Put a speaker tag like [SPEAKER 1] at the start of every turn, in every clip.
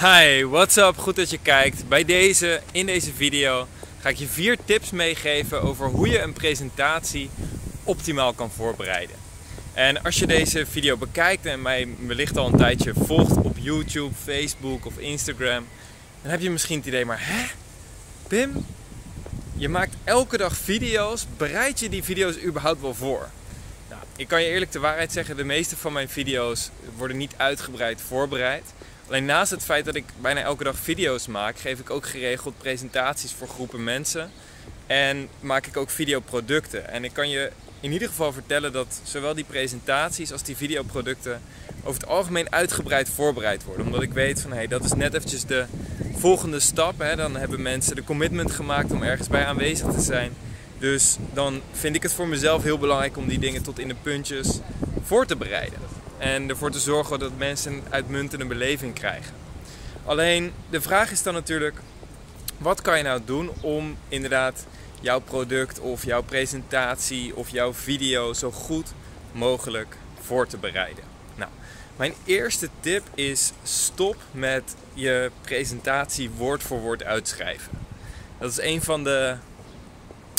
[SPEAKER 1] Hi, what's up? Goed dat je kijkt. Bij deze, in deze video, ga ik je vier tips meegeven over hoe je een presentatie optimaal kan voorbereiden. En als je deze video bekijkt en mij wellicht al een tijdje volgt op YouTube, Facebook of Instagram, dan heb je misschien het idee, maar hè? Pim, je maakt elke dag video's. Bereid je die video's überhaupt wel voor? Nou, ik kan je eerlijk de waarheid zeggen, de meeste van mijn video's worden niet uitgebreid voorbereid. Alleen naast het feit dat ik bijna elke dag video's maak, geef ik ook geregeld presentaties voor groepen mensen. En maak ik ook videoproducten. En ik kan je in ieder geval vertellen dat zowel die presentaties als die videoproducten over het algemeen uitgebreid voorbereid worden. Omdat ik weet van hé, hey, dat is net eventjes de volgende stap. Hè. Dan hebben mensen de commitment gemaakt om ergens bij aanwezig te zijn. Dus dan vind ik het voor mezelf heel belangrijk om die dingen tot in de puntjes voor te bereiden. En ervoor te zorgen dat mensen een uitmuntende beleving krijgen. Alleen de vraag is dan natuurlijk: wat kan je nou doen om inderdaad jouw product of jouw presentatie of jouw video zo goed mogelijk voor te bereiden? Nou, mijn eerste tip is stop met je presentatie woord voor woord uitschrijven. Dat is een van de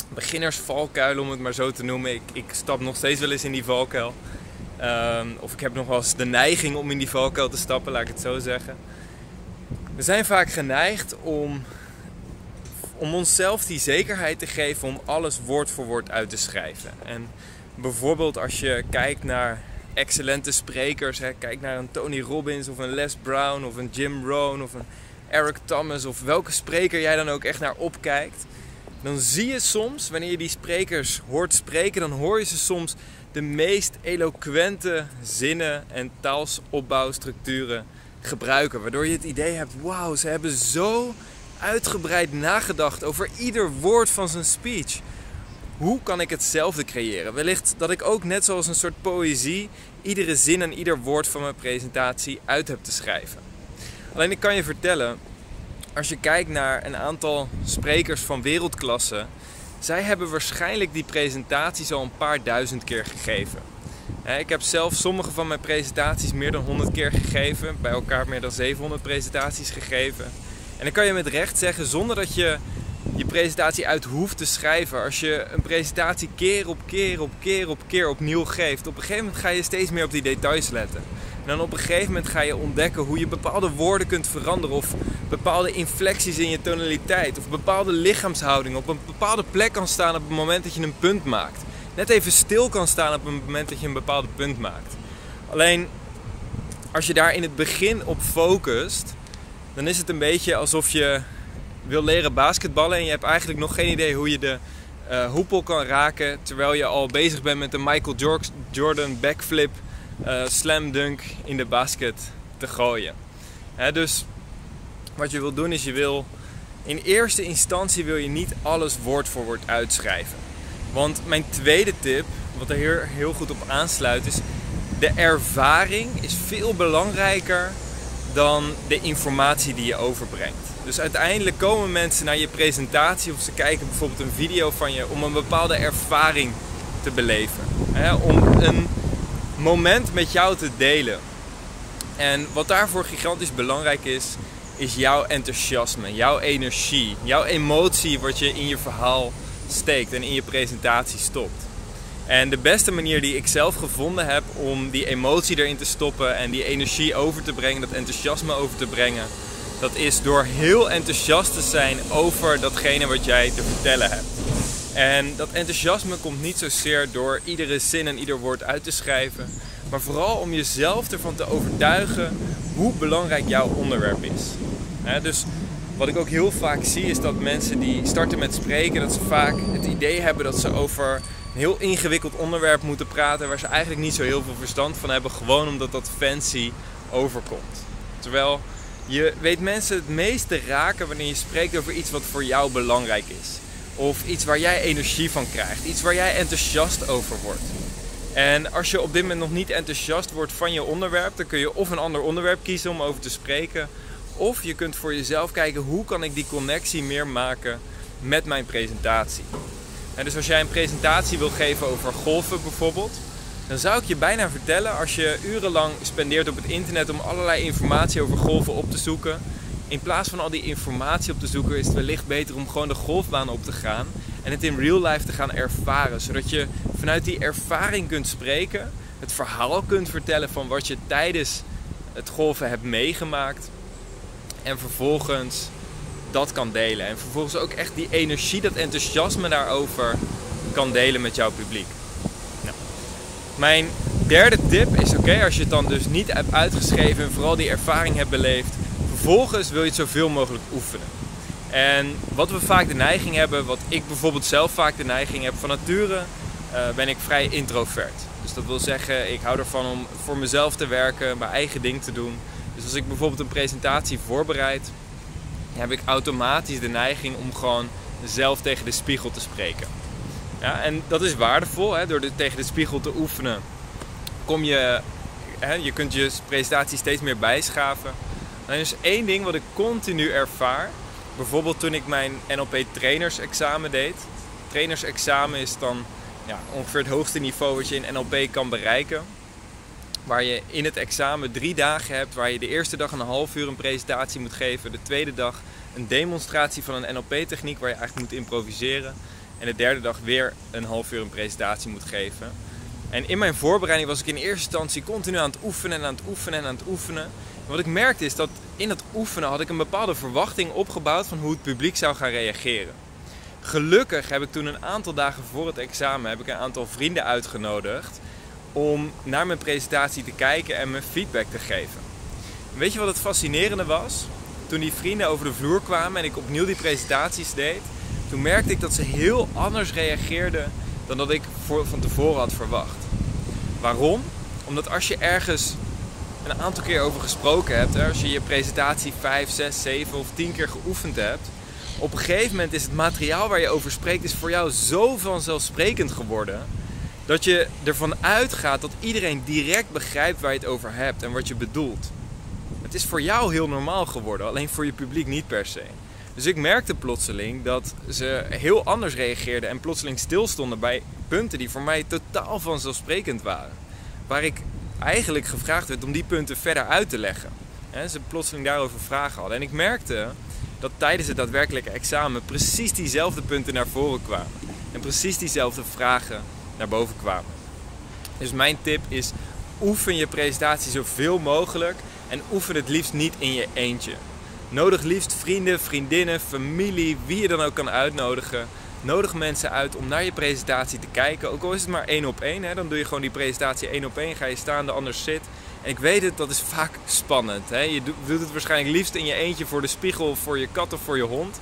[SPEAKER 1] beginnersvalkuilen, om het maar zo te noemen. Ik, ik stap nog steeds wel eens in die valkuil. Ehm, of ik heb nog wel eens de neiging om in die valkuil te stappen, laat ik het zo zeggen. We zijn vaak geneigd om, om onszelf die zekerheid te geven om alles woord voor woord uit te schrijven. En bijvoorbeeld als je kijkt naar excellente sprekers, hè, kijk naar een Tony Robbins of een Les Brown of een Jim Rohn of een Eric Thomas of welke spreker jij dan ook echt naar opkijkt. Dan zie je soms, wanneer je die sprekers hoort spreken, dan hoor je ze soms de meest eloquente zinnen en taalsopbouwstructuren gebruiken. Waardoor je het idee hebt, wauw, ze hebben zo uitgebreid nagedacht over ieder woord van zijn speech. Hoe kan ik hetzelfde creëren? Wellicht dat ik ook net zoals een soort poëzie iedere zin en ieder woord van mijn presentatie uit heb te schrijven. Alleen ik kan je vertellen, als je kijkt naar een aantal sprekers van wereldklasse, zij hebben waarschijnlijk die presentaties al een paar duizend keer gegeven. Ik heb zelf sommige van mijn presentaties meer dan 100 keer gegeven. Bij elkaar meer dan 700 presentaties gegeven. En dan kan je met recht zeggen, zonder dat je je presentatie uit hoeft te schrijven. Als je een presentatie keer op keer op keer op keer opnieuw geeft. Op een gegeven moment ga je steeds meer op die details letten. En dan op een gegeven moment ga je ontdekken hoe je bepaalde woorden kunt veranderen. Of bepaalde inflecties in je tonaliteit. Of bepaalde lichaamshouding op een bepaalde plek kan staan op het moment dat je een punt maakt. Net even stil kan staan op het moment dat je een bepaalde punt maakt. Alleen als je daar in het begin op focust, dan is het een beetje alsof je wil leren basketballen en je hebt eigenlijk nog geen idee hoe je de uh, hoepel kan raken terwijl je al bezig bent met de Michael Jordan backflip uh, slam dunk in de basket te gooien. dus wat je wil doen is je wil in eerste instantie wil je niet alles woord voor woord uitschrijven. Want mijn tweede tip, wat er heel, heel goed op aansluit, is de ervaring is veel belangrijker dan de informatie die je overbrengt. Dus uiteindelijk komen mensen naar je presentatie of ze kijken bijvoorbeeld een video van je om een bepaalde ervaring te beleven. om een moment met jou te delen. En wat daarvoor gigantisch belangrijk is, is jouw enthousiasme, jouw energie, jouw emotie wat je in je verhaal steekt en in je presentatie stopt. En de beste manier die ik zelf gevonden heb om die emotie erin te stoppen en die energie over te brengen, dat enthousiasme over te brengen, dat is door heel enthousiast te zijn over datgene wat jij te vertellen hebt. En dat enthousiasme komt niet zozeer door iedere zin en ieder woord uit te schrijven, maar vooral om jezelf ervan te overtuigen hoe belangrijk jouw onderwerp is. dus wat ik ook heel vaak zie is dat mensen die starten met spreken, dat ze vaak het idee hebben dat ze over een heel ingewikkeld onderwerp moeten praten waar ze eigenlijk niet zo heel veel verstand van hebben, gewoon omdat dat fancy overkomt. Terwijl je weet mensen het meeste raken wanneer je spreekt over iets wat voor jou belangrijk is. Of iets waar jij energie van krijgt. Iets waar jij enthousiast over wordt. En als je op dit moment nog niet enthousiast wordt van je onderwerp, dan kun je of een ander onderwerp kiezen om over te spreken. Of je kunt voor jezelf kijken hoe kan ik die connectie meer maken met mijn presentatie. En dus als jij een presentatie wil geven over golven bijvoorbeeld, dan zou ik je bijna vertellen, als je urenlang spendeert op het internet om allerlei informatie over golven op te zoeken, in plaats van al die informatie op te zoeken, is het wellicht beter om gewoon de golfbaan op te gaan en het in real life te gaan ervaren. Zodat je vanuit die ervaring kunt spreken, het verhaal kunt vertellen van wat je tijdens het golven hebt meegemaakt. En vervolgens dat kan delen. En vervolgens ook echt die energie, dat enthousiasme daarover kan delen met jouw publiek. Nou, mijn derde tip is: oké, als je het dan dus niet hebt uitgeschreven en vooral die ervaring hebt beleefd, vervolgens wil je het zoveel mogelijk oefenen. En wat we vaak de neiging hebben, wat ik bijvoorbeeld zelf vaak de neiging heb van nature, uh, ben ik vrij introvert. Dus dat wil zeggen, ik hou ervan om voor mezelf te werken, mijn eigen ding te doen. Dus als ik bijvoorbeeld een presentatie voorbereid, heb ik automatisch de neiging om gewoon zelf tegen de spiegel te spreken. Ja, en dat is waardevol, hè? door tegen de spiegel te oefenen. Kom je, hè, je kunt je presentatie steeds meer bijschaven. En er is één ding wat ik continu ervaar. Bijvoorbeeld toen ik mijn NLP trainersexamen deed. Trainersexamen is dan ja, ongeveer het hoogste niveau wat je in NLP kan bereiken. Waar je in het examen drie dagen hebt, waar je de eerste dag een half uur een presentatie moet geven, de tweede dag een demonstratie van een NLP-techniek waar je eigenlijk moet improviseren, en de derde dag weer een half uur een presentatie moet geven. En in mijn voorbereiding was ik in eerste instantie continu aan het oefenen en aan het oefenen en aan het oefenen. Wat ik merkte is dat in het oefenen had ik een bepaalde verwachting opgebouwd van hoe het publiek zou gaan reageren. Gelukkig heb ik toen een aantal dagen voor het examen heb ik een aantal vrienden uitgenodigd om naar mijn presentatie te kijken en me feedback te geven. weet je wat het fascinerende was? Toen die vrienden over de vloer kwamen en ik opnieuw die presentaties deed, toen merkte ik dat ze heel anders reageerden dan dat ik van tevoren had verwacht. Waarom? Omdat als je ergens een aantal keer over gesproken hebt, als je je presentatie 5, 6, 7 of 10 keer geoefend hebt, op een gegeven moment is het materiaal waar je over spreekt is voor jou zo vanzelfsprekend geworden dat je ervan uitgaat dat iedereen direct begrijpt waar je het over hebt en wat je bedoelt. Het is voor jou heel normaal geworden, alleen voor je publiek niet per se. Dus ik merkte plotseling dat ze heel anders reageerden en plotseling stilstonden bij punten die voor mij totaal vanzelfsprekend waren. Waar ik eigenlijk gevraagd werd om die punten verder uit te leggen. En ze plotseling daarover vragen hadden. En ik merkte dat tijdens het daadwerkelijke examen precies diezelfde punten naar voren kwamen. En precies diezelfde vragen naar boven kwamen. Dus mijn tip is: oefen je presentatie zoveel mogelijk en oefen het liefst niet in je eentje. Nodig liefst vrienden, vriendinnen, familie, wie je dan ook kan uitnodigen. Nodig mensen uit om naar je presentatie te kijken. Ook al is het maar één op één, hè, dan doe je gewoon die presentatie één op één. Ga je staan, de ander zit. En ik weet het, dat is vaak spannend. Hè? Je doet het waarschijnlijk liefst in je eentje voor de spiegel, voor je kat of voor je hond.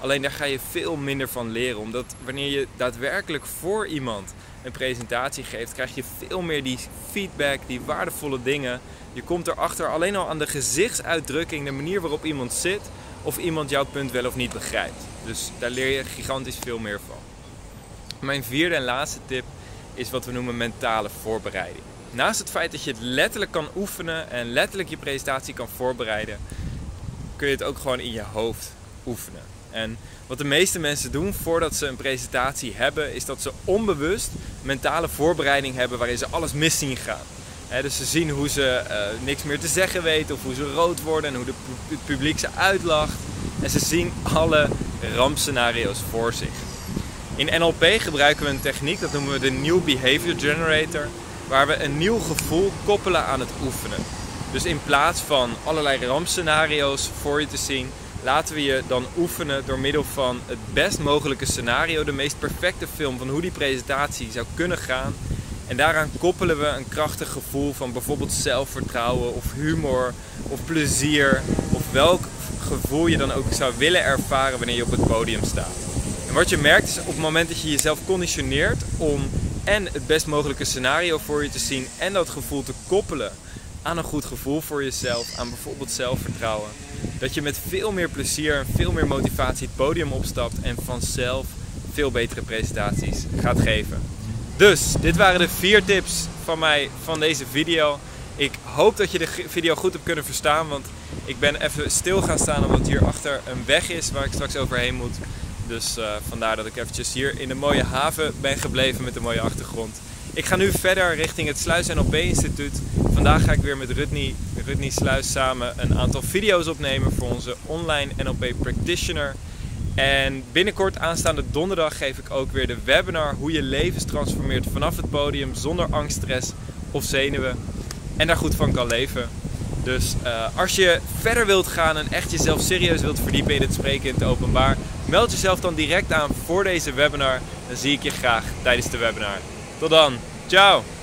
[SPEAKER 1] Alleen daar ga je veel minder van leren. Omdat wanneer je daadwerkelijk voor iemand een presentatie geeft, krijg je veel meer die feedback, die waardevolle dingen. Je komt erachter alleen al aan de gezichtsuitdrukking, de manier waarop iemand zit, of iemand jouw punt wel of niet begrijpt. Dus daar leer je gigantisch veel meer van. Mijn vierde en laatste tip is wat we noemen mentale voorbereiding. Naast het feit dat je het letterlijk kan oefenen en letterlijk je presentatie kan voorbereiden, kun je het ook gewoon in je hoofd oefenen. En wat de meeste mensen doen voordat ze een presentatie hebben, is dat ze onbewust mentale voorbereiding hebben waarin ze alles mis zien gaan. Dus ze zien hoe ze uh, niks meer te zeggen weten of hoe ze rood worden en hoe de, het publiek ze uitlacht. En ze zien alle rampscenario's voor zich. In NLP gebruiken we een techniek, dat noemen we de New Behavior Generator, waar we een nieuw gevoel koppelen aan het oefenen. Dus in plaats van allerlei rampscenario's voor je te zien, laten we je dan oefenen door middel van het best mogelijke scenario, de meest perfecte film van hoe die presentatie zou kunnen gaan. En daaraan koppelen we een krachtig gevoel van bijvoorbeeld zelfvertrouwen of humor of plezier of welk gevoel je dan ook zou willen ervaren wanneer je op het podium staat. En wat je merkt is op het moment dat je jezelf conditioneert om en het best mogelijke scenario voor je te zien en dat gevoel te koppelen aan een goed gevoel voor jezelf, aan bijvoorbeeld zelfvertrouwen. Dat je met veel meer plezier en veel meer motivatie het podium opstapt en vanzelf veel betere presentaties gaat geven. Dus, dit waren de vier tips van mij van deze video. Ik hoop dat je de video goed hebt kunnen verstaan, want ik ben even stil gaan staan omdat hier achter een weg is waar ik straks overheen moet. Dus uh, vandaar dat ik eventjes hier in de mooie haven ben gebleven met een mooie achtergrond. Ik ga nu verder richting het Sluis NLP Instituut. Vandaag ga ik weer met Rudney, Rudney Sluis samen een aantal video's opnemen voor onze online NLP Practitioner. En binnenkort aanstaande donderdag geef ik ook weer de webinar hoe je levens transformeert vanaf het podium zonder angst, stress of zenuwen. En daar goed van kan leven. Dus uh, als je verder wilt gaan en echt jezelf serieus wilt verdiepen in het spreken in het openbaar, meld jezelf dan direct aan voor deze webinar. Dan zie ik je graag tijdens de webinar. Tot dan. Ciao.